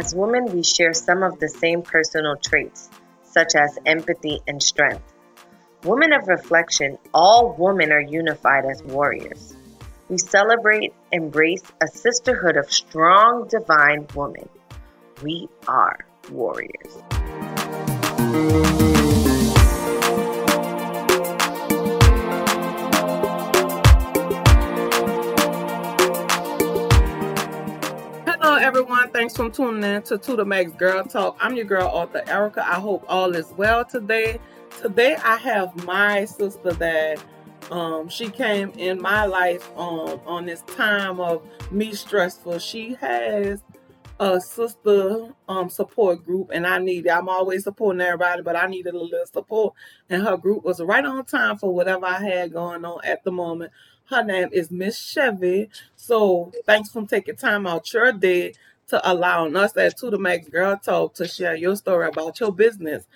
As women, we share some of the same personal traits, such as empathy and strength. Women of reflection, all women are unified as warriors. We celebrate, embrace a sisterhood of strong, divine women. We are warriors. Everyone. Thanks for tuning in to To the Max Girl Talk. I'm your girl, Author Erica. I hope all is well today. Today, I have my sister that um, she came in my life um, on this time of me stressful. She has a sister um, support group, and I need. It. I'm always supporting everybody, but I needed a little support, and her group was right on time for whatever I had going on at the moment. Her name is Miss Chevy. So thanks for taking time out your day to allowing us at To the Max Girl Talk to share your story about your business.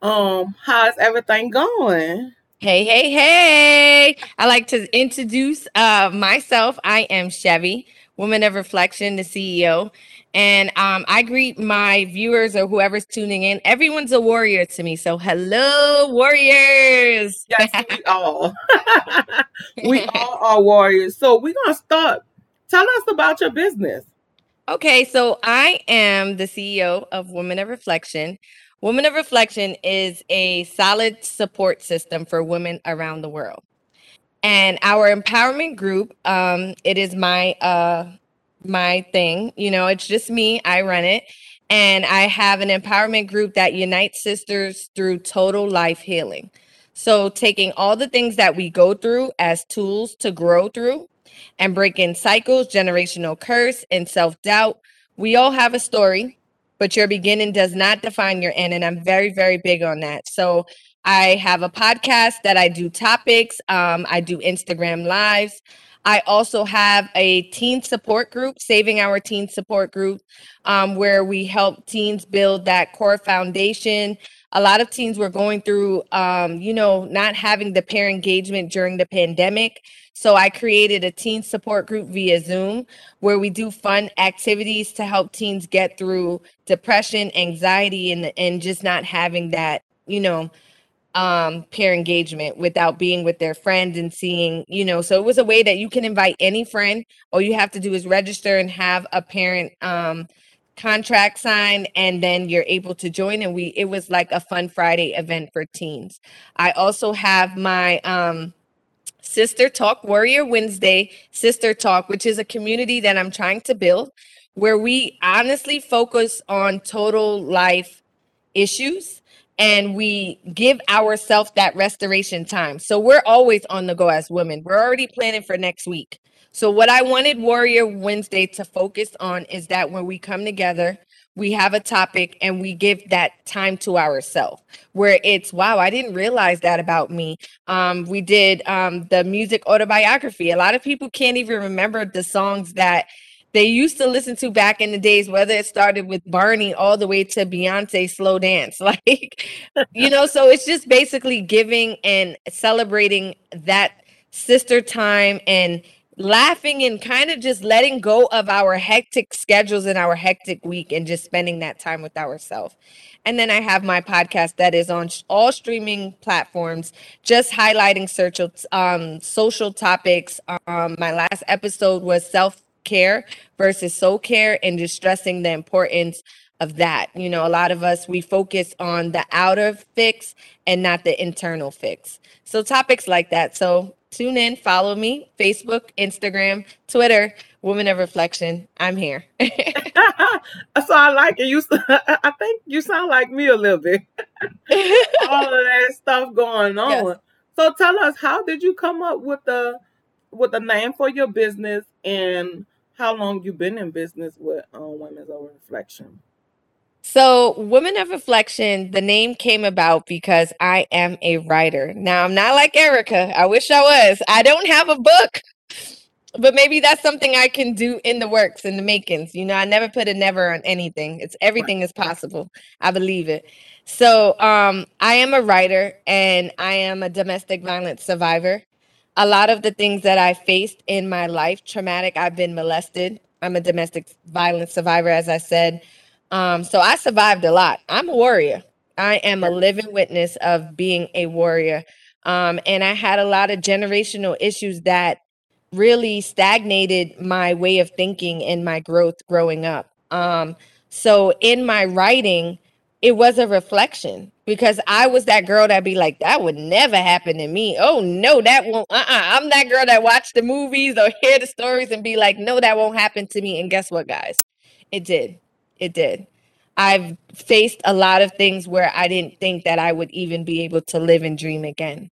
Um, how's everything going? Hey, hey, hey. I like to introduce uh, myself. I am Chevy, Woman of Reflection, the CEO. And um, I greet my viewers or whoever's tuning in. Everyone's a warrior to me. So, hello, warriors. Yes, we all. we all are warriors. So, we're going to start. Tell us about your business. Okay, so I am the CEO of Woman of Reflection. Woman of Reflection is a solid support system for women around the world. And our empowerment group, um, it is my uh my thing. You know, it's just me. I run it. And I have an empowerment group that unites sisters through total life healing. So taking all the things that we go through as tools to grow through and breaking cycles, generational curse, and self-doubt. We all have a story but your beginning does not define your end. And I'm very, very big on that. So I have a podcast that I do topics, um, I do Instagram lives. I also have a teen support group, Saving Our Teen Support Group, um, where we help teens build that core foundation. A lot of teens were going through, um, you know, not having the peer engagement during the pandemic. So I created a teen support group via Zoom where we do fun activities to help teens get through depression, anxiety, and and just not having that, you know, um peer engagement without being with their friends and seeing, you know, so it was a way that you can invite any friend. All you have to do is register and have a parent um contract signed and then you're able to join and we it was like a fun Friday event for teens. I also have my um Sister Talk Warrior Wednesday, Sister Talk, which is a community that I'm trying to build where we honestly focus on total life issues and we give ourselves that restoration time. So we're always on the go as women. We're already planning for next week. So what I wanted Warrior Wednesday to focus on is that when we come together, we have a topic and we give that time to ourselves where it's wow i didn't realize that about me um, we did um, the music autobiography a lot of people can't even remember the songs that they used to listen to back in the days whether it started with barney all the way to beyonce slow dance like you know so it's just basically giving and celebrating that sister time and laughing and kind of just letting go of our hectic schedules and our hectic week and just spending that time with ourselves. And then I have my podcast that is on all streaming platforms, just highlighting social, um, social topics. Um, my last episode was self care versus soul care and just stressing the importance of that. You know, a lot of us, we focus on the outer fix and not the internal fix. So topics like that. So tune in, follow me, Facebook, Instagram, Twitter, Woman of Reflection. I'm here. so I like it. You, I think you sound like me a little bit. All of that stuff going on. Yes. So tell us, how did you come up with the with the name for your business, and how long you been in business with um, Women's of Reflection? So, Women of Reflection, the name came about because I am a writer. Now, I'm not like Erica. I wish I was. I don't have a book, but maybe that's something I can do in the works, in the makings. You know, I never put a never on anything. It's everything is possible. I believe it. So, um, I am a writer and I am a domestic violence survivor. A lot of the things that I faced in my life, traumatic, I've been molested. I'm a domestic violence survivor, as I said Um, so I survived a lot. I'm a warrior. I am a living witness of being a warrior. Um, and I had a lot of generational issues that really stagnated my way of thinking and my growth growing up. Um, so in my writing, it was a reflection because I was that girl that be like, that would never happen to me. Oh no, that won't. Uh, uh-uh. I'm that girl that watch the movies or hear the stories and be like, no, that won't happen to me. And guess what, guys? It did. It did. I've faced a lot of things where I didn't think that I would even be able to live and dream again.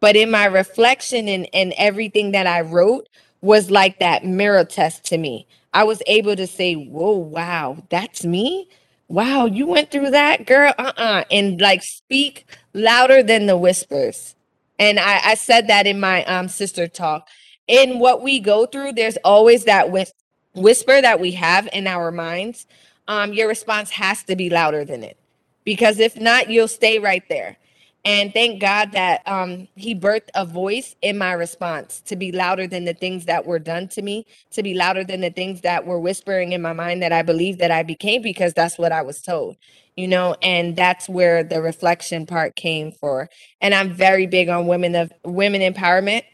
But in my reflection and, and everything that I wrote was like that mirror test to me. I was able to say, Whoa, wow, that's me. Wow, you went through that, girl. Uh-uh. And like speak louder than the whispers. And I, I said that in my um sister talk. In what we go through, there's always that whis- whisper that we have in our minds um, your response has to be louder than it. Because if not, you'll stay right there. And thank God that um, He birthed a voice in my response to be louder than the things that were done to me, to be louder than the things that were whispering in my mind that I believe that I became because that's what I was told, you know. And that's where the reflection part came for. And I'm very big on women of women empowerment.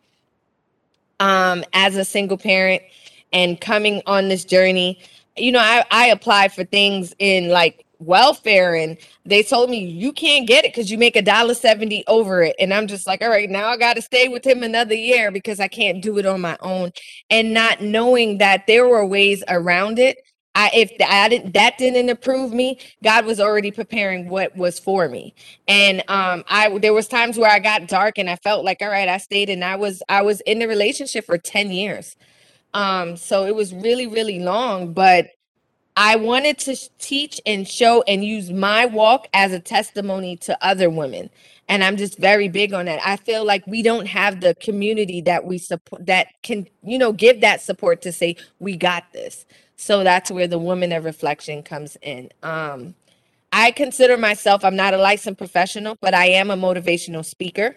Um, as a single parent and coming on this journey, you know, I, I applied for things in like welfare and they told me you can't get it because you make a dollar 70 over it and i'm just like all right now i got to stay with him another year because i can't do it on my own and not knowing that there were ways around it I if I didn't that didn't approve me, God was already preparing what was for me. And um I there was times where I got dark and I felt like all right, I stayed and I was I was in the relationship for 10 years. Um, so it was really, really long, but I wanted to teach and show and use my walk as a testimony to other women. And I'm just very big on that. I feel like we don't have the community that we support that can, you know, give that support to say, we got this. So that's where the woman of reflection comes in. Um, I consider myself, I'm not a licensed professional, but I am a motivational speaker.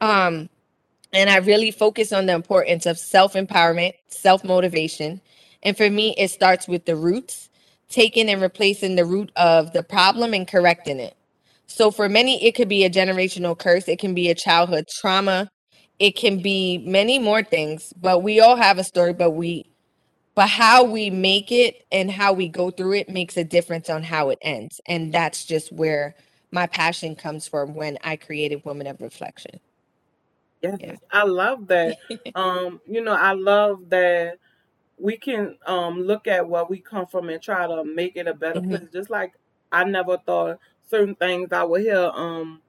Um, and I really focus on the importance of self empowerment, self motivation. And for me, it starts with the roots, taking and replacing the root of the problem and correcting it. So for many, it could be a generational curse, it can be a childhood trauma, it can be many more things, but we all have a story, but we but how we make it and how we go through it makes a difference on how it ends. And that's just where my passion comes from when I created Women of Reflection. Yes, yeah. I love that. um, you know, I love that we can um look at where we come from and try to make it a better mm-hmm. place. Just like I never thought certain things I would hear um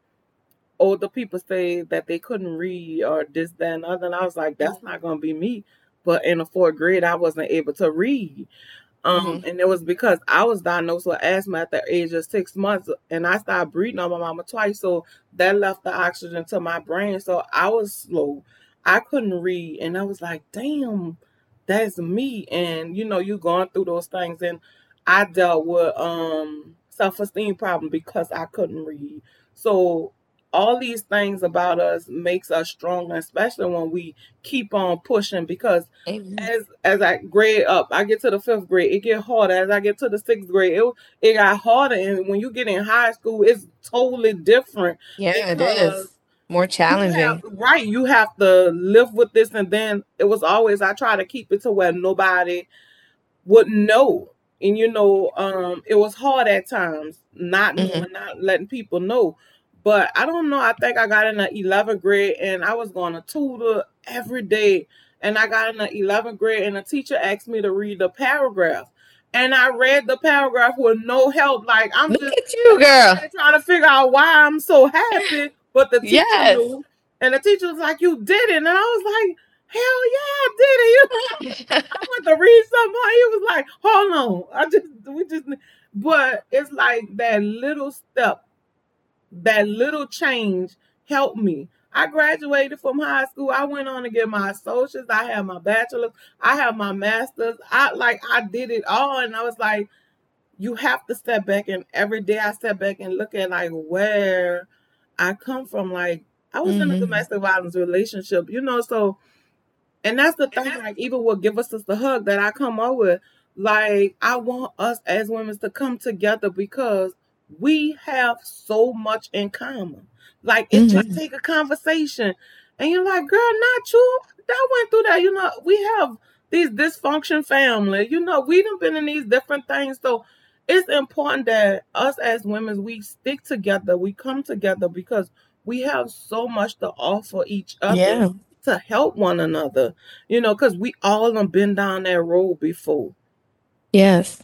older people say that they couldn't read or this, that, and other. And I was like, that's not gonna be me. But in the fourth grade, I wasn't able to read. Um, mm-hmm. and it was because I was diagnosed with asthma at the age of six months, and I started breathing on my mama twice, so that left the oxygen to my brain. So I was slow. I couldn't read, and I was like, "Damn, that's me." And you know, you going through those things, and I dealt with um self esteem problem because I couldn't read. So all these things about us makes us stronger, especially when we keep on pushing. Because Amen. as as I grade up, I get to the fifth grade, it get harder. As I get to the sixth grade, it it got harder. And when you get in high school, it's totally different. Yeah, it is more challenging. You have, right, you have to live with this, and then it was always I try to keep it to where nobody would know. And you know, um, it was hard at times, not mm-hmm. not letting people know. But I don't know. I think I got in the 11th grade and I was going to tutor every day. And I got in the 11th grade and the teacher asked me to read the paragraph. And I read the paragraph with no help. Like I'm Look just at you, girl. trying to figure out why I'm so happy. But the teacher yes. knew. And the teacher was like, You did it. And I was like, Hell yeah, I did it. You know, I went to read something. He was like, hold on. I just we just but it's like that little step that little change helped me. I graduated from high school. I went on to get my associates. I have my bachelor's. I have my master's. I like I did it all, and I was like, you have to step back. And every day I step back and look at like where I come from. Like I was mm-hmm. in a mm-hmm. domestic violence relationship, you know. So, and that's the thing. Like even what give us the hug that I come up with like I want us as women to come together because we have so much in common. Like it just Mhm. take a conversation, and you're like, girl, not you. That went through that. You know, we have these dysfunction family. You know, we done been in these different things. So it's important that us as women we stick together. We come together because we have so much to offer each other Yeah. to help one another. You know, because we all have been down that road before. Yes.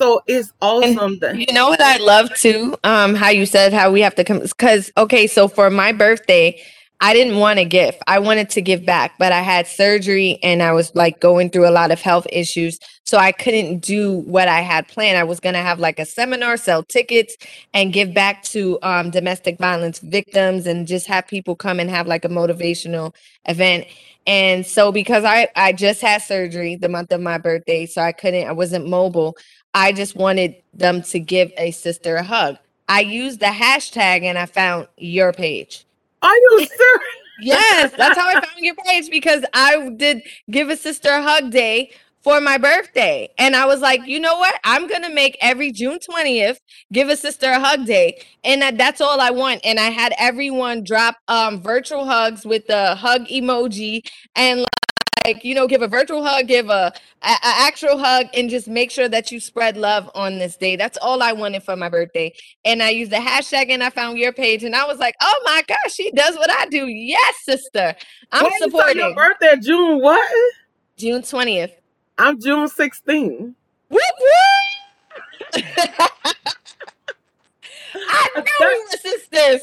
So it's awesome that you know what I love too? Um, how you said how we have to come because okay, so for my birthday, I didn't want a gift. I wanted to give back, but I had surgery and I was like going through a lot of health issues. So I couldn't do what I had planned. I was gonna have like a seminar, sell tickets, and give back to um, domestic violence victims and just have people come and have like a motivational event. And so because I I just had surgery the month of my birthday, so I couldn't, I wasn't mobile. I just wanted them to give a sister a hug. I used the hashtag and I found your page. Are you serious? Yes, that's how I found your page because I did give a sister a hug day for my birthday. And I was like, you know what? I'm going to make every June 20th give a sister a hug day. And that, that's all I want. And I had everyone drop um, virtual hugs with the hug emoji and like you know give a virtual hug give a, a, a actual hug and just make sure that you spread love on this day that's all i wanted for my birthday and i used the hashtag and i found your page and i was like oh my gosh she does what i do yes sister i'm supporting so your birthday June what? june 20th I'm June 16. Whoop, whoop. I knew we were sisters.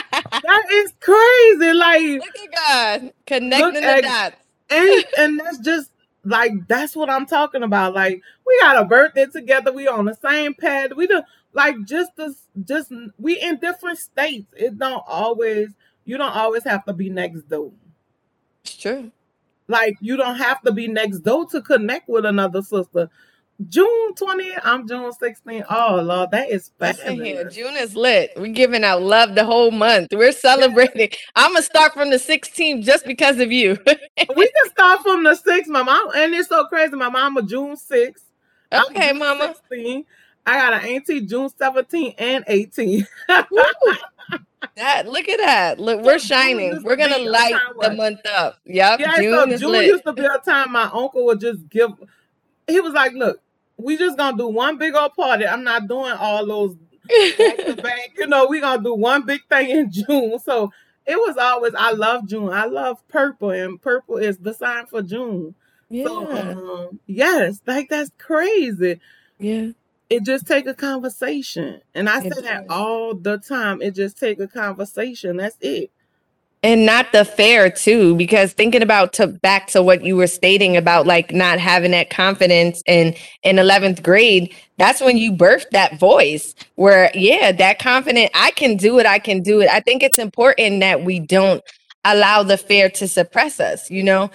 That is crazy. Like Look at God connecting the dots. and and that's just like that's what I'm talking about. Like we got a birthday together. We on the same pad. We do like just this just we in different states. It don't always you don't always have to be next door. It's true. Like you don't have to be next door to connect with another sister. June 20th, I'm June 16th. Oh Lord, that is fabulous. June is lit. We're giving out love the whole month. We're celebrating. I'm gonna start from the 16th just because of you. we can start from the sixth. My mom, and it's so crazy. My mama June 6th. I'm okay, June mama. 16. I got an auntie June 17 and 18. That look at that. Look, we're shining. We're gonna light the month up. Yep. yeah, June so June lit. used to be a time my uncle would just give. He was like, "Look, we just gonna do one big old party. I'm not doing all those back to back. You know, we gonna do one big thing in June." So it was always. I love June. I love purple, and purple is the sign for June. So yeah. um, yes, like that's crazy. Yeah. It just take a conversation. And i say that all the time. It just take a conversation. That's it. And not the fair too because thinking about to back to what you were stating about like not having that confidence in in 11th grade that's when you birthed that voice where yeah that confident i can do it i can do it. I think it's important that we don't allow the fear to suppress us you know?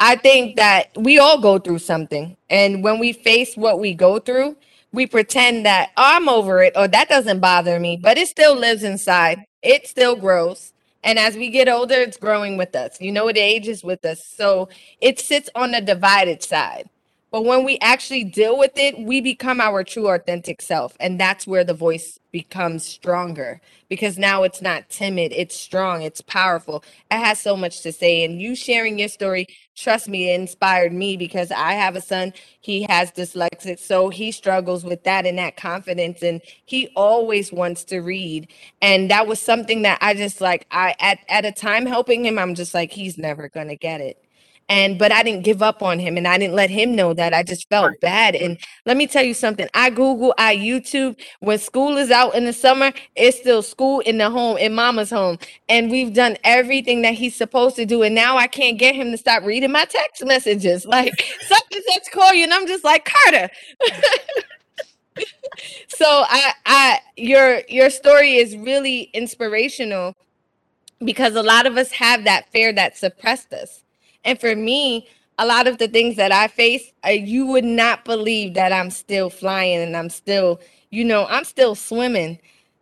I think that we all go through something. And when we face what we go through we pretend that oh, i'm over it or that doesn't bother me but it still lives inside it still grows and as we get older, it's growing with us. You know, it ages with us. So it sits on the divided side. But when we actually deal with it, we become our true authentic self. And that's where the voice becomes stronger because now it's not timid, it's strong, it's powerful. It has so much to say. And you sharing your story, trust me, it inspired me because I have a son, he has dyslexic. So he struggles with that and that confidence. And he always wants to read and that was something that i just like i at, at a time helping him i'm just like he's never gonna get it and but i didn't give up on him and i didn't let him know that i just felt Right. bad and let me tell you something i google i youtube when school is out in the summer it's still school in the home in mama's home and we've done everything that he's supposed to do and now i can't get him to stop reading my text messages like such and such call you and i'm just like carter so I, I, your your story is really inspirational because a lot of us have that fear that suppressed us, and for me, a lot of the things that I face, you would not believe that I'm still flying and I'm still, you know, I'm still swimming.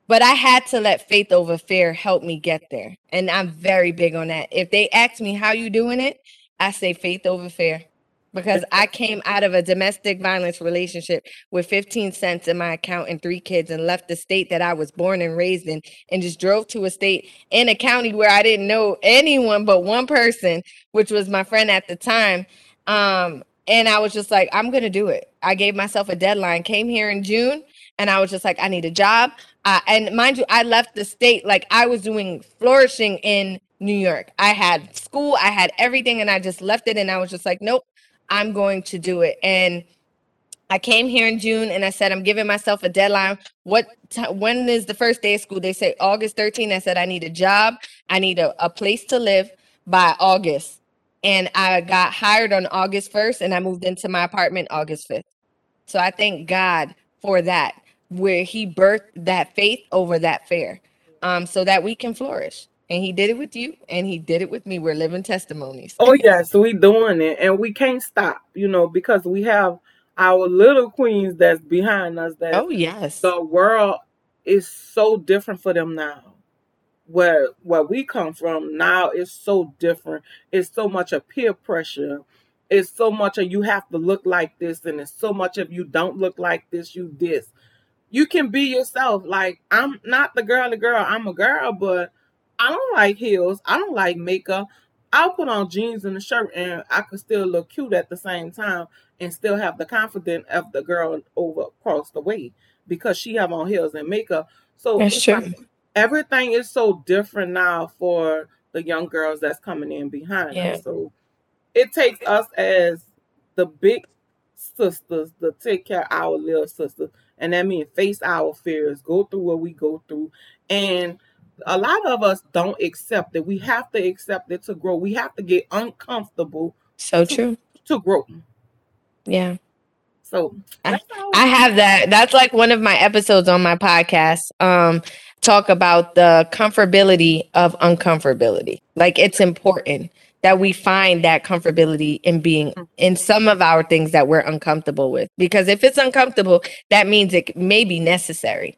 But I had to let faith over fear help me get there, and I'm very big on that. If they ask me how you doing it, I say faith over fear. Because I came out of a domestic violence relationship with 15 cents in my account and three kids and left the state that I was born and raised in and just drove to a state in a county where I didn't know anyone but one person, which was my friend at the time. Um, and I was just like, I'm going to do it. I gave myself a deadline, came here in June, and I was just like, I need a job. Uh, and mind you, I left the state like I was doing flourishing in New York. I had school, I had everything, and I just left it. And I was just like, nope, I'm going to do it. And I came here in June and I said, I'm giving myself a deadline. What t- when is the first day of school? They say August 13th. I said, I need a job, I need a, a place to live by August. And I got hired on August 1st and I moved into my apartment August 5th. So I thank God for that, where He birthed that faith over that fear um, so that we can flourish and he did it with you and he did it with me. We're living testimonies. Oh yes we doing it and we can't stop you know because we have our little queens that's behind us that oh yes. the world is so different for them now. Where where we come from now is so different. It's so much of peer pressure. It's so much of you have to look like this and it's so much of you don't look like this you this. You can be yourself. Like i'm not the girl the girl i'm a girl but I don't like heels. I don't like makeup. I'll put on jeans and a shirt and I could still look cute at the same time and still have the confidence of the girl over across the way because she have on heels and makeup. So that's true. Like everything is so different now for the young girls that's coming in behind yeah. us. So it takes us as the big sisters to take care of our little sisters. And that means face our fears, go through what we go through, and a lot of us don't accept it. We have to accept it to grow. We have to get uncomfortable. So to, true. To grow. Yeah. So I, I have that. That's like one of my episodes on my podcast. Um, talk about the comfortability of uncomfortability. Like it's important that we find that comfortability in being mm. in some of our things that we're uncomfortable with. Because if it's uncomfortable, that means it may be necessary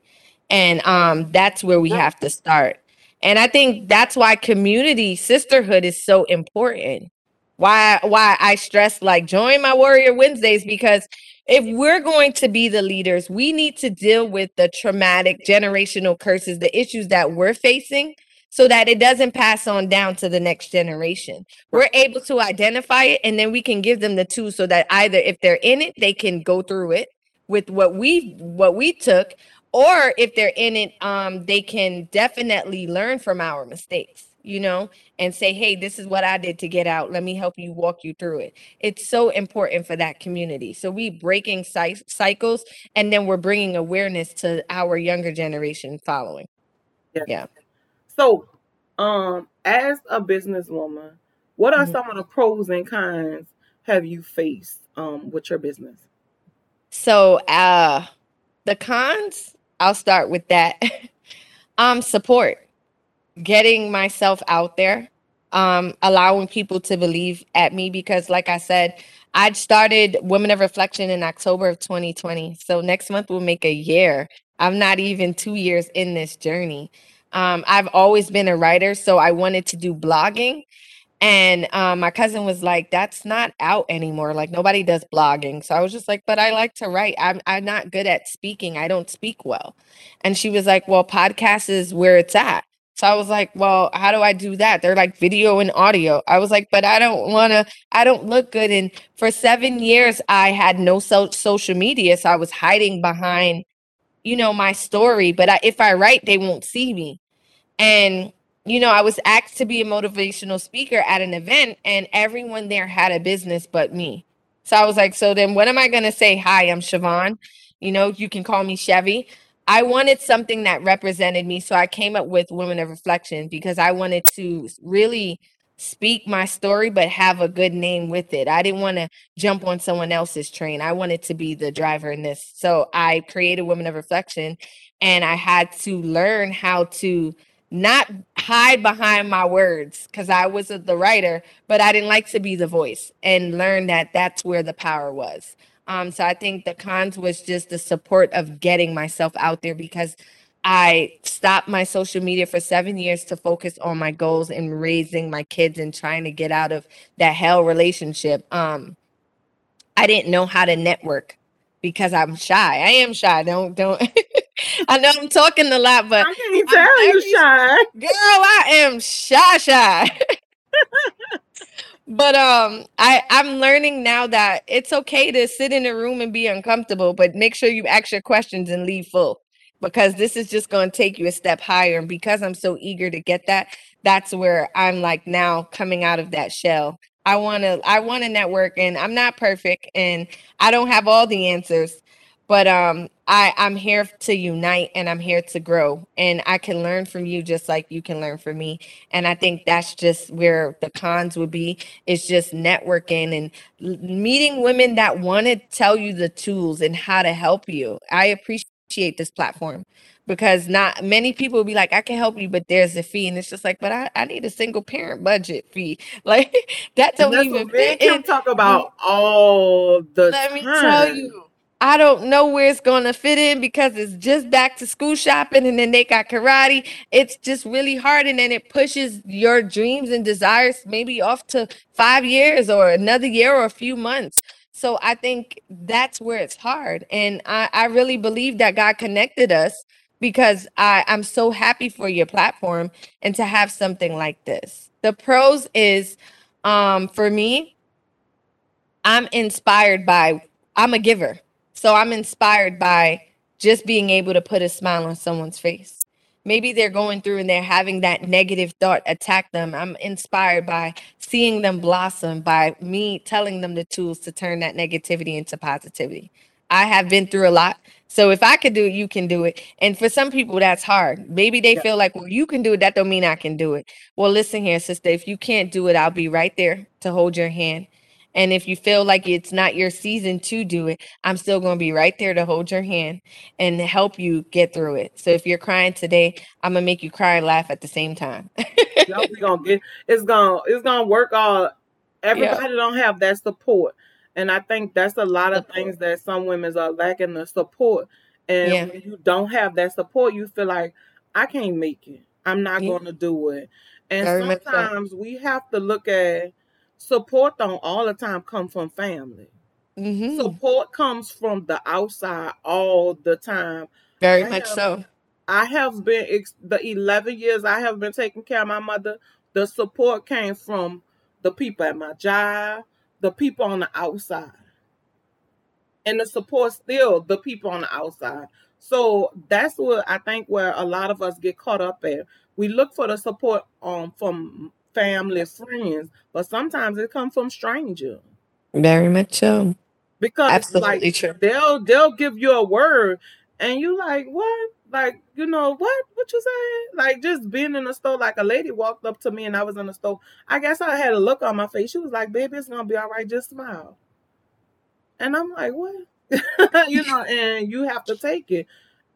and um that's where we have to start. And i think that's why community sisterhood is so important. Why why i stress like join my warrior wednesdays because if we're going to be the leaders we need to deal with the traumatic generational curses the issues that we're facing so that it doesn't pass on down to the next generation. We're able to identify it and then we can give them the tools so that either if they're in it, they can go through it with what we what we took or if they're in it um they can definitely learn from our mistakes you know and say hey this is what i did to get out. Let me help you walk you through it. It's so important for that community. So we breaking cy- cycles and then we're bringing awareness to our younger generation following. Yeah, yeah. so um as a businesswoman what are mm-hmm. some of the pros and cons have you faced um with your business? So uh the cons I'll start with that. um, support, getting myself out there, um, allowing people to believe at me because, like I said, I started Women of Reflection in October of 2020. So next month will make a year. I'm not even two years in this journey. Um, I've always been a writer, so I wanted to do blogging. And um, my cousin was like, "That's not out anymore. Like nobody does blogging." So I was just like, "But I like to write. I'm I'm not good at speaking. I don't speak well." And she was like, "Well, podcast is where it's at." So I was like, "Well, how do I do that?" They're like video and audio. I was like, "But I don't want to. I don't look good." And for seven years, I had no so- social media, so I was hiding behind, you know, my story. But I, if I write, they won't see me. And you know, I was asked to be a motivational speaker at an event, and everyone there had a business but me. So I was like, so then what am I going to say? Hi, I'm Siobhan. You know, you can call me Chevy. I wanted something that represented me. So I came up with Women of Reflection because I wanted to really speak my story, but have a good name with it. I didn't want to jump on someone else's train. I wanted to be the driver in this. So I created Women of Reflection and I had to learn how to not hide behind my words because I was the writer, but I didn't like to be the voice and learn that that's where the power was. Um, so I think the cons was just the support of getting myself out there because I stopped my social media for seven years to focus on my goals and raising my kids and trying to get out of that hell relationship. Um, I didn't know how to network because I'm shy. I am shy. Don't don't. I know I'm talking a lot, but I can't tell you shy. Girl, I am shy shy. but um I I'm learning now that it's okay to sit in a room and be uncomfortable, but make sure you ask your questions and leave full because this is just going to take you a step higher and because I'm so eager to get that, that's where I'm like now coming out of that shell. I want to I want to network and I'm not perfect and I don't have all the answers, but um I I'm here to unite and I'm here to grow and I can learn from you just like you can learn from me and I think that's just where the cons would be is just networking and meeting women that want to tell you the tools and how to help you. I appreciate this platform because not many people will be like, I can help you, but there's a fee. And it's just like, but I, I need a single parent budget fee. Like that don't even fit. Kim talk about all the Let time. me tell you. I don't know where it's going to fit in because it's just back to school shopping and then they got karate. It's just really hard. And then it pushes your dreams and desires maybe off to five years or another year or a few months. So I think that's where it's hard. And I, I really believe that God connected us because I, I'm so happy for your platform and to have something like this. The pros is um, for me, I'm inspired by, I'm a giver. So I'm inspired by just being able to put a smile on someone's face. Maybe they're going through and they're having that negative thought attack them. I'm inspired by seeing them blossom, by me telling them the tools to turn that negativity into positivity. I have been through a lot. So if I could do it, you can do it. And for some people, that's hard. Maybe they yeah. feel like, well, you can do it. That don't mean I can do it. Well, listen here, sister. If you can't do it, I'll be right there to hold your hand. And if you feel like it's not your season to do it, I'm still going to be right there to hold your hand and help you get through it. So if you're crying today, I'm gonna make you cry and laugh at the same time. gonna get it's gonna it's gonna work all everybody don't have that support. And I think that's a lot of things that some women are lacking the support. And yeah. when you don't have that support, you feel like I can't make it. I'm not yeah. going to do it. And sometimes we have to look at support don't all the time come from family. Mm-hmm. Support comes from the outside all the time. Very I much have, so. I have been the 11 years I have been taking care of my mother. The support came from the people at my job, the people on the outside. And the support still the people on the outside. So that's what I think where a lot of us get caught up at. We look for the support um from family, friends, but sometimes it comes from strangers. Very much so. Because Absolutely like true. they'll they'll give you a word and you like, what? Like, you know, what? What you saying? Like just being in the store, like a lady walked up to me and I was in the store. I guess I had a look on my face. She was like, baby, it's gonna be all right, just smile. And I'm like, what? you know, and you have to take it.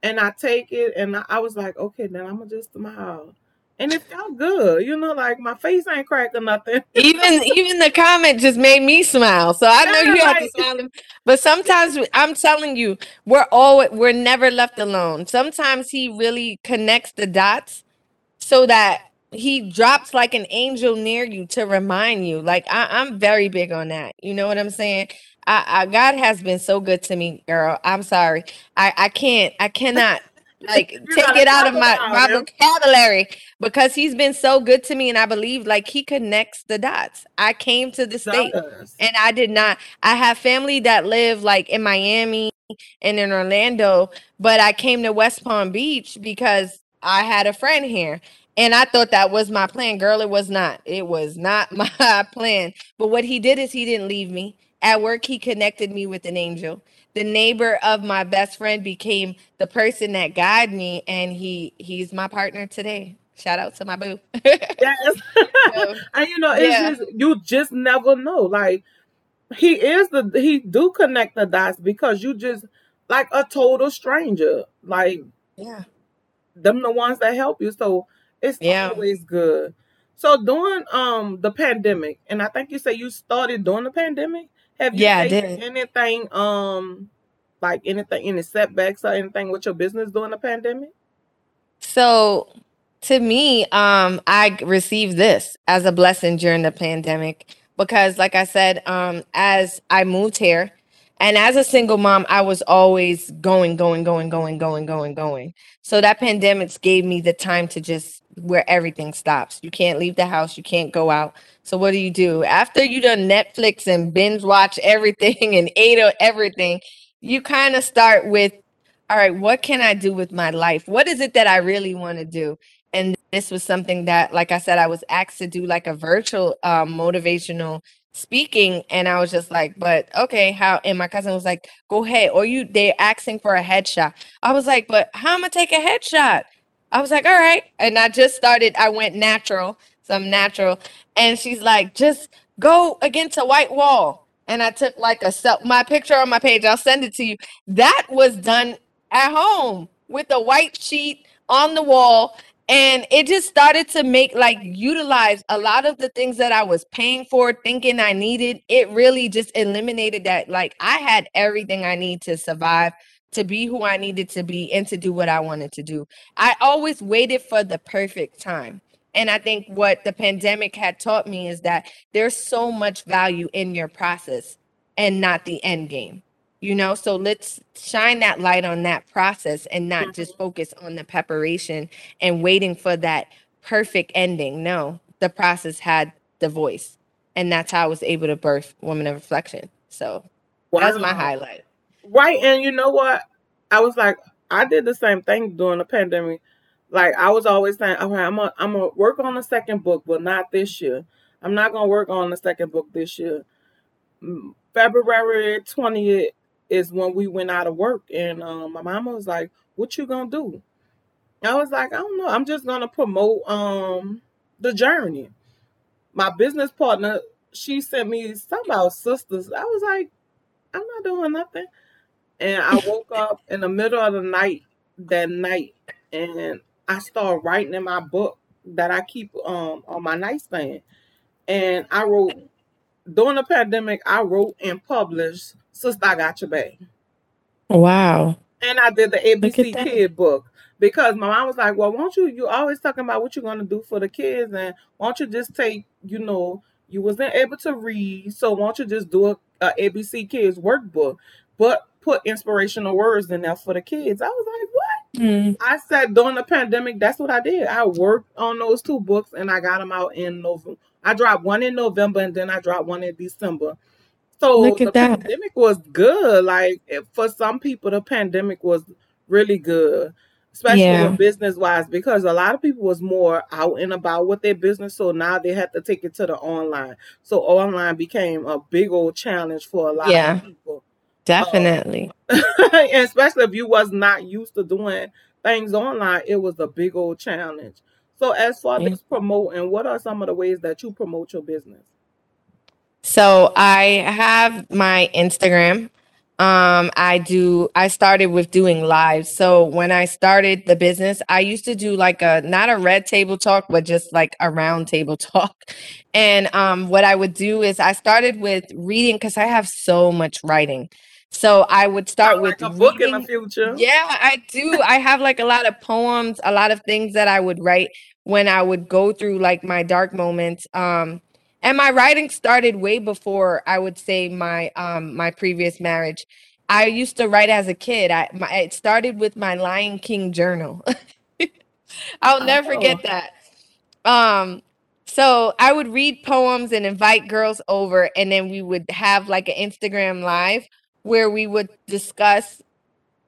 And I take it and I, I was like, okay, then I'm gonna just smile and it felt good. You know, like my face ain't cracked or nothing. even even the comment just made me smile. So I know you have to smile. But sometimes I'm telling you, we're all we're never left alone. Sometimes he really connects the dots so that he drops like an angel near you to remind you. Like I, am very big on that. You know what I'm saying? I, I God has been so good to me, girl. I'm sorry. I I can't. I cannot like take it out of my, my vocabulary because he's been so good to me and i believe like he connects the dots i came to the state and i did not i have family that live like in miami and in orlando but i came to west palm beach because i had a friend here and I thought that was my plan. Girl, it was not. It was not my plan. But what he did is he didn't leave me. At work, he connected me with an angel the neighbor of my best friend became the person that guided me and he he's my partner today. Shout out to my boo. Yes. So, and you know it's yeah. just you just never know. Like he is the he do connect the dots because you just like a total stranger. Like yeah. them the ones that help you. So it's yeah. always good. So during um the pandemic and i think you say you started during the pandemic have you yeah, I did. anything um like anything any setbacks or anything with your business during the pandemic? So to me, um, I received this as a blessing during the pandemic because like I said, um, as I moved here and as a single mom, I was always going, going, going, going, going, going, going. So that pandemic gave me the time to just where everything stops. You can't leave the house, you can't go out. So what do you do? After you done Netflix and binge watch everything and ate everything, you kind of start with, all right, what can I do with my life? What is it that I really want to do? And this was something that, like I said, I was asked to do like a virtual um, motivational speaking and I was just like, but okay, how and my cousin was like, go ahead. Or you they're asking for a headshot. I was like, but how am I take a headshot? I was like, all right. And I just started, I went natural, so i'm natural. And she's like, just go against a white wall. And I took like a self my picture on my page. I'll send it to you. That was done at home with a white sheet on the wall and it just started to make like utilize a lot of the things that I was paying for, thinking I needed. It really just eliminated that. Like I had everything I need to survive, to be who I needed to be, and to do what I wanted to do. I always waited for the perfect time. And I think what the pandemic had taught me is that there's so much value in your process and not the end game you know so let's shine that light on that process and not just mm-hmm. focus on the preparation and waiting for that perfect ending. No the process had the voice and that's how i was able to birth woman of reflection. So wow. that's my highlight. Right and you know what? I was like i did the same thing during the pandemic. Like i was always saying all right i'm gonna I'm gonna work on the second book but not this year. I'm not gonna work on the second book this year. February 20th is when we went out of work and um, my mama was like, What you gonna do? I was like, I don't know. I'm just gonna promote um the journey. My business partner, she sent me something about sisters. I was like, I'm not doing nothing. And I woke up in the middle of the night that night and I started writing in my book that I keep um on my nightstand. And I wrote during the pandemic, I wrote and published Sister, I Got Your Back. Wow. And I did the ABC Kid book because my mom was like, Well, won't you you always talking about what you're gonna do for the kids and won't you just take, you know, you wasn't able to read, so won't you just do a, a ABC Kids workbook, but put inspirational words in there for the kids. I was like, What? Mm. I said during the pandemic, that's what I did. I worked on those two books and I got them out in November. I dropped one in November and then I dropped one in December. So Look at the that. pandemic was good. Like for some people, the pandemic was really good, especially yeah. business wise, because a lot of people was more out and about with their business. So now they had to take it to the online. So online became a big old challenge for a lot yeah. of people. Definitely. Um, especially if you was not used to doing things online, it was a big old challenge. So as far as promoting, what are some of the ways that you promote your business? So I have my Instagram. Um, I do, I started with doing live. So when I started the business, I used to do like a, not a red table talk, but just like a round table talk. And um, what I would do is I started with reading because I have so much writing. So I would start like with a book in the future. Yeah, I do. I have like a lot of poems, a lot of things that I would write when I would go through like my dark moments. Um, and my writing started way before I would say my um my previous marriage. I used to write as a kid. I my, it started with my Lion King journal. I'll never forget oh. that. Um so I would read poems and invite girls over and then we would have like an Instagram live where we would discuss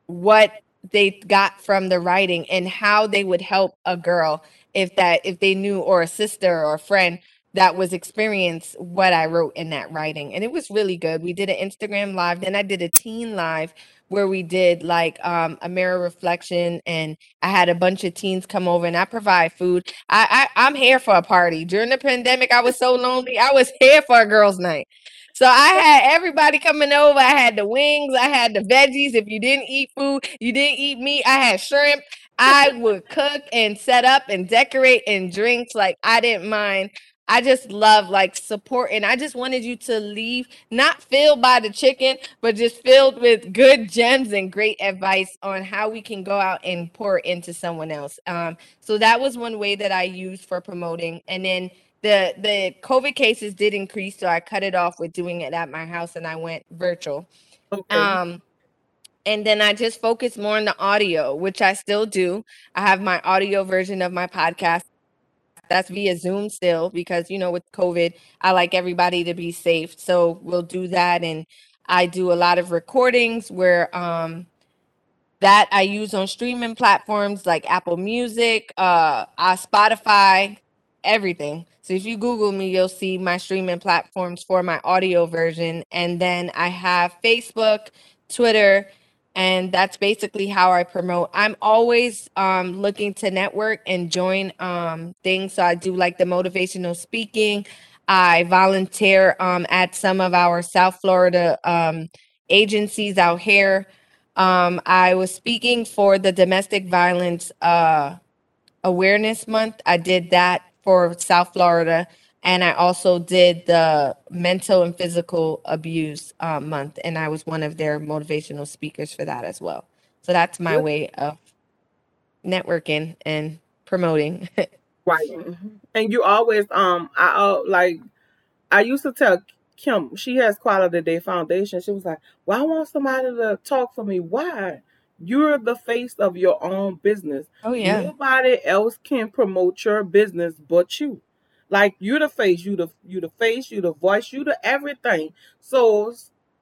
what they got from the writing and how they would help a girl if that if they knew or a sister or a friend that was experience what I wrote in that writing. And it was really good. We did an Instagram live, then I did a teen live where we did like um, a mirror reflection and I had a bunch of teens come over and I provide food. I, I I'm here for a party. During the pandemic, I was so lonely. I was here for a girls' night. So I had everybody coming over. I had the wings, I had the veggies. If you didn't eat food, you didn't eat meat. I had shrimp. I would cook and set up and decorate and drinks. Like I didn't mind I just love like support, and I just wanted you to leave not filled by the chicken, but just filled with good gems and great advice on how we can go out and pour into someone else. Um, so that was one way that I used for promoting, and then the the COVID cases did increase, so I cut it off with doing it at my house, and I went virtual. Okay. Um, and then I just focus more on the audio, which I still do. I have my audio version of my podcast that's via Zoom still because you know with COVID, I like everybody to be safe. So we'll do that and I do a lot of recordings where um that I use on streaming platforms like Apple Music, uh, uh Spotify, everything. So if you Google me, you'll see my streaming platforms for my audio version. And then I have Facebook, Twitter, and that's basically how I promote. I'm always um, looking to network and join um, things. So I do like the motivational speaking. I volunteer um, at some of our South Florida um, agencies out here. Um, I was speaking for the Domestic Violence uh, Awareness Month. I did that for South Florida and I also did the mental and physical abuse uh, month, and I was one of their motivational speakers for that as well. So that's my way of networking and promoting. right, and you always um I uh, like I used to tell Kim she has Quality Day Foundation. She was like, "Well, I want somebody to talk for me. Why?" You're the face of your own business. Oh yeah. Nobody else can promote your business but you. Like you the face, you the you the face, you the voice, you the everything. So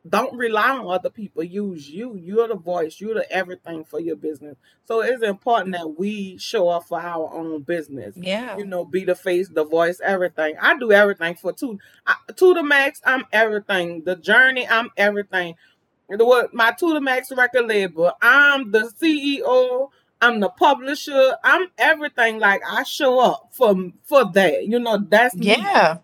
don't rely on other people. Use you. You're the voice. You're the everything for your business. So it's important that we show up for our own business. Yeah. You know, be the face, the voice, everything. I do everything for two. I, to the max, I'm everything. The journey, I'm everything. The what my to the max record label. I'm the CEO I'm the publisher. I'm everything. Like I show up for for that. You know, that's me. yeah.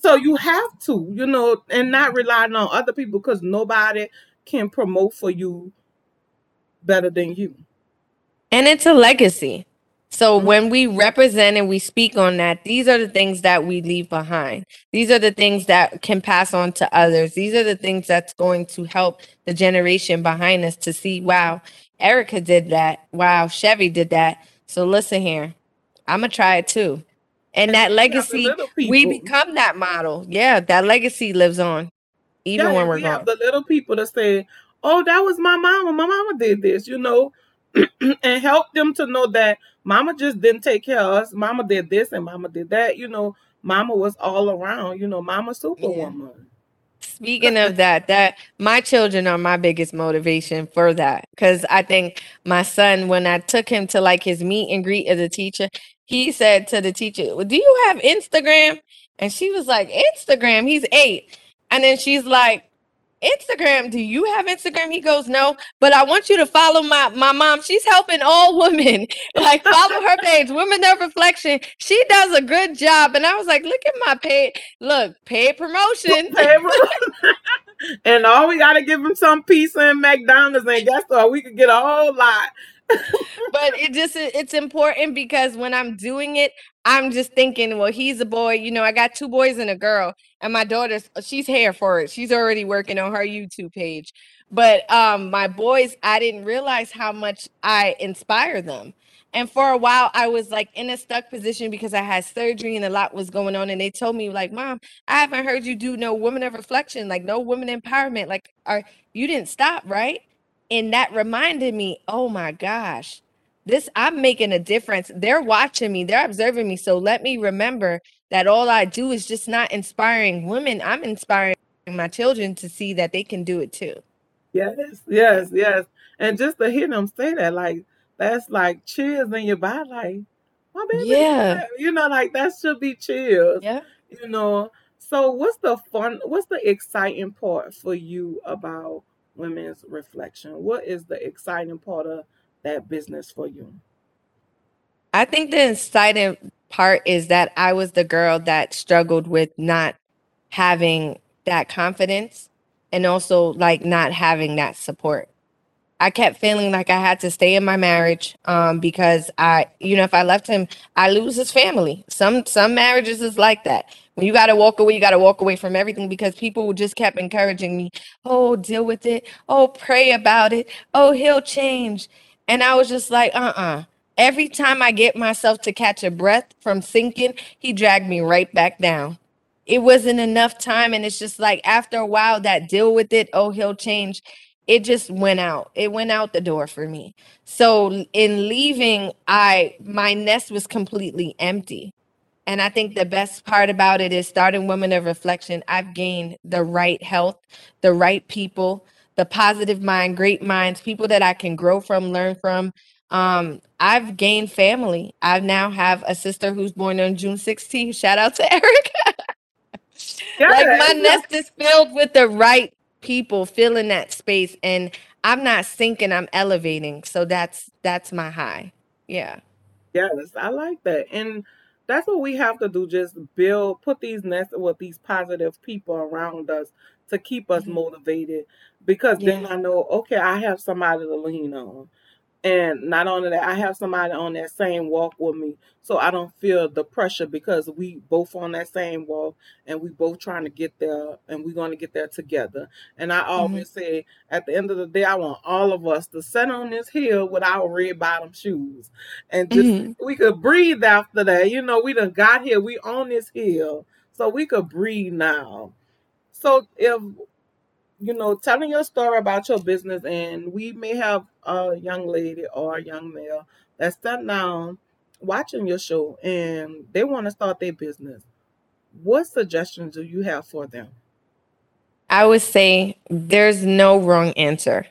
So you have to, you know, and not relying on other people because nobody can promote for you better than you. And it's a legacy. So mm-hmm. when we represent and we speak on that, these are the things that we leave behind. These are the things that can pass on to others. These are the things that's going to help the generation behind us to see, wow, Erica did that. Wow, Chevy did that. So listen here, I'm gonna try it too. And, and that legacy, we become that model. Yeah, that legacy lives on, even yeah, when we're we gone. Have the little people that say, "Oh, that was my mama. My mama did this," you know, and help them to know that mama just didn't take care of us. Mama did this and mama did that. You know, mama was all around. You know, mama superwoman. Yeah. Speaking of that, that my children are my biggest motivation for that. Cause I think my son, when I took him to like his meet and greet as a teacher, he said to the teacher, well, Do you have Instagram? And she was like, Instagram, he's eight. And then she's like, Instagram. Do you have Instagram? He goes, No, but I want you to follow my my mom. She's helping all women. Like follow her page, Women of Reflection. She does a good job. And I was like, Look at my page. Look, paid promotion. and all we gotta give him some pizza and McDonald's, and guess what? We could get a whole lot but it just it's important because when I'm doing it, I'm just thinking, well, he's a boy. You know, I got two boys and a girl, and my daughter's she's here for it. She's already working on her YouTube page. But um, my boys, I didn't realize how much I inspire them. And for a while, I was like in a stuck position because I had surgery and a lot was going on. And they told me, like, Mom, I haven't heard you do no women of reflection, like no women empowerment. Like, are you didn't stop, right? And that reminded me, oh my gosh, this I'm making a difference. They're watching me, they're observing me. So let me remember that all I do is just not inspiring women. I'm inspiring my children to see that they can do it too. Yes, yes, yes. And just to hear them say that, like that's like chills in your body, like my baby. Yeah. You know, like that should be chills. Yeah. You know. So what's the fun what's the exciting part for you about women's reflection? What is the exciting part of that business for you? I think the exciting part is that I was the girl that struggled with not having that confidence and also like not having that support. I kept feeling like I had to stay in my marriage um, because I, you know, if I left him, I lose his family. Some some marriages is like that. When you got to walk away, you got to walk away from everything because people just kept encouraging me. Oh, deal with it. Oh, pray about it. Oh, he'll change. And I was just like, uh uh Every time I get myself to catch a breath from sinking, he dragged me right back down. It wasn't enough time. And it's just like after a while, that deal with it, oh, he'll change. It just went out. It went out the door for me. So in leaving, I my nest was completely empty. And I think the best part about it is starting Women of Reflection, I've gained the right health, the right people, the positive mind, great minds, people that I can grow from, learn from, um, I've gained family. I now have a sister who's born on June 16th. Shout out to Erica. like my nest is filled with the right people filling that space and I'm not sinking, I'm elevating. So that's that's my high. Yeah. Yes, I like that. And that's what we have to do just build put these nests with these positive people around us to keep us mm-hmm. motivated because yeah. then I know okay, I have somebody to lean on. And not only that, I have somebody on that same walk with me. So I don't feel the pressure because we both on that same walk and we both trying to get there and we're going to get there together. And I mm-hmm. always mm-hmm. say at the end of the day, I want all of us to sit on this hill with our red bottom shoes. And just mm-hmm. we could breathe after that. You know, we done got here, we on this hill. So we could breathe now. So if you know, telling your story about your business, and we may have a young lady or a young male that's sitting down watching your show and they want to start their business. What suggestions do you have for them? I would say there's no wrong answer.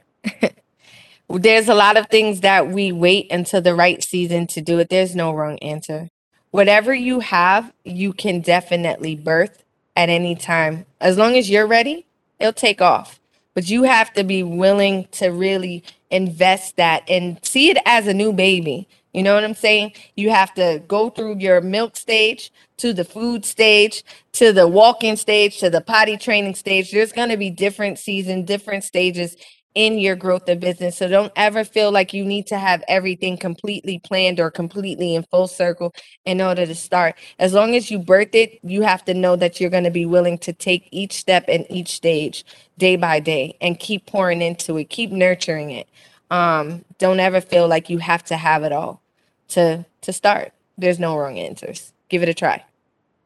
there's a lot of things that we wait until the right season to do it. There's no wrong answer. Whatever you have, you can definitely birth at any time. As long as you're ready, it'll take off. But you have to be willing to really invest that and see it as a new baby. You know what I'm saying? You have to go through your milk stage to the food stage to the walking stage to the potty training stage. There's going to be different seasons, different stages in your growth of business. So don't ever feel like you need to have everything completely planned or completely in full circle in order to start. As long as you birth it, you have to know that you're going to be willing to take each step and each stage day by day and keep pouring into it, keep nurturing it. Um, don't ever feel like you have to have it all to to start. There's no wrong answers. Give it a try.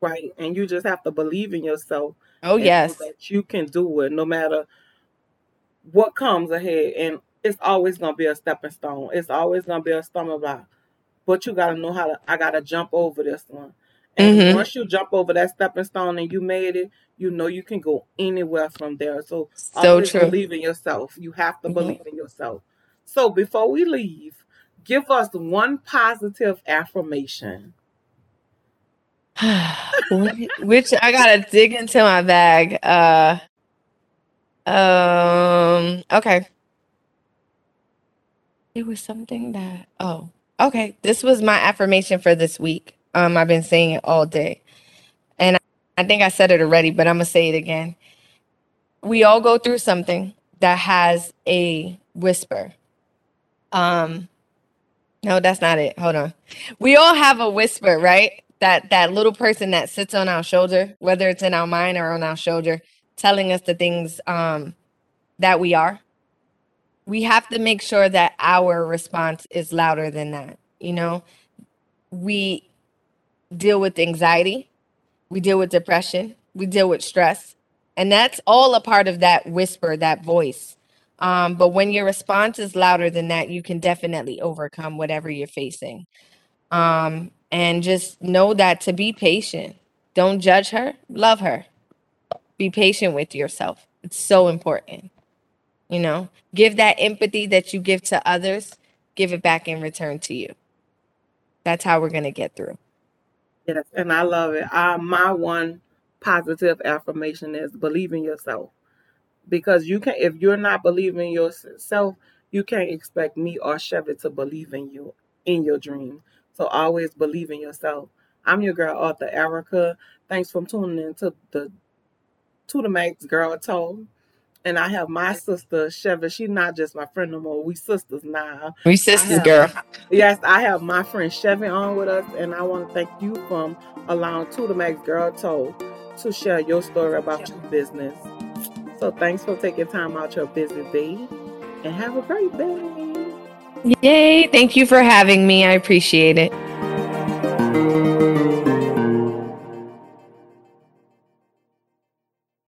Right. And you just have to believe in yourself. Oh yes. That you can do it no matter what comes ahead. And it's always gonna be a stepping stone. It's always gonna be a stumbling block. But you gotta know how to I gotta jump over this one. And mm-hmm. once you jump over that stepping stone and you made it, you know you can go anywhere from there. So, so true. believe in yourself. You have to mm-hmm. believe in yourself. So before we leave, give us one positive affirmation. Which I gotta dig into my bag. Uh um, okay. It was something that, oh, okay. This was my affirmation for this week. Um, I've been saying it all day. And I think I said it already, but I'm to say it again. We all go through something that has a whisper. Um, no, that's not it. Hold on. We all have a whisper, right? That that little person that sits on our shoulder, whether it's in our mind or on our shoulder, telling us the things um, that we are, we have to make sure that our response is louder than that. You know, we deal with anxiety, we deal with depression, we deal with stress, and that's all a part of that whisper, that voice. Um, but when your response is louder than that, you can definitely overcome whatever you're facing. Um, and just know that to be patient, don't judge her, love her be patient with yourself. It's so important. You know, give that empathy that you give to others, give it back in return to you. That's how we're going to get through. Yes, and I love it. Uh, my one positive affirmation is believe in yourself. Because you can if you're not believing yourself, you can't expect me or Chevy to believe in you in your dream. So always believe in yourself. I'm your girl, Author Erica. Thanks for tuning in to the to the max girl told. and I have my sister Chevy. She's not just my friend no more. We sisters now. We sisters, have, girl. Yes, I have my friend Chevy on with us, and I want to thank you for allowing To The Max Girl Told to share your story about your business. So thanks for taking time out your busy day, and have a great day. Yay! Thank you for having me. I appreciate it.